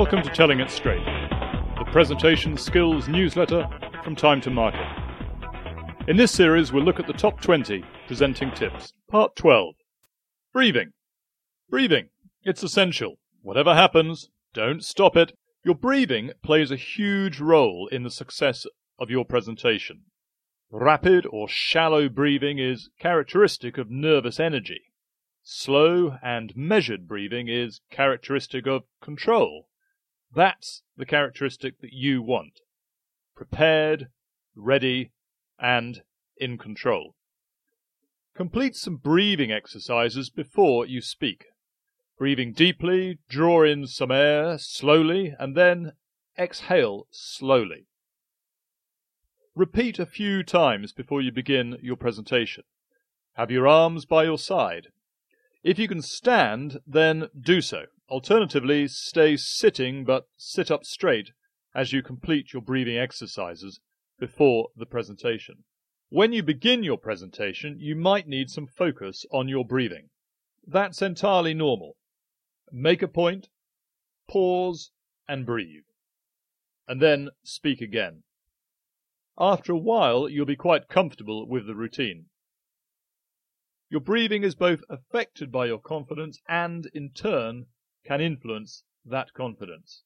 Welcome to Telling It Straight, the presentation skills newsletter from Time to Market. In this series, we'll look at the top 20 presenting tips. Part 12 Breathing. Breathing. It's essential. Whatever happens, don't stop it. Your breathing plays a huge role in the success of your presentation. Rapid or shallow breathing is characteristic of nervous energy. Slow and measured breathing is characteristic of control. That's the characteristic that you want. Prepared, ready, and in control. Complete some breathing exercises before you speak. Breathing deeply, draw in some air slowly, and then exhale slowly. Repeat a few times before you begin your presentation. Have your arms by your side. If you can stand, then do so. Alternatively, stay sitting but sit up straight as you complete your breathing exercises before the presentation. When you begin your presentation, you might need some focus on your breathing. That's entirely normal. Make a point, pause, and breathe. And then speak again. After a while, you'll be quite comfortable with the routine. Your breathing is both affected by your confidence and, in turn, can influence that confidence.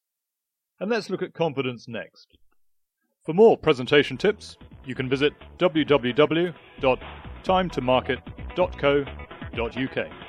And let's look at confidence next. For more presentation tips, you can visit www.timetomarket.co.uk.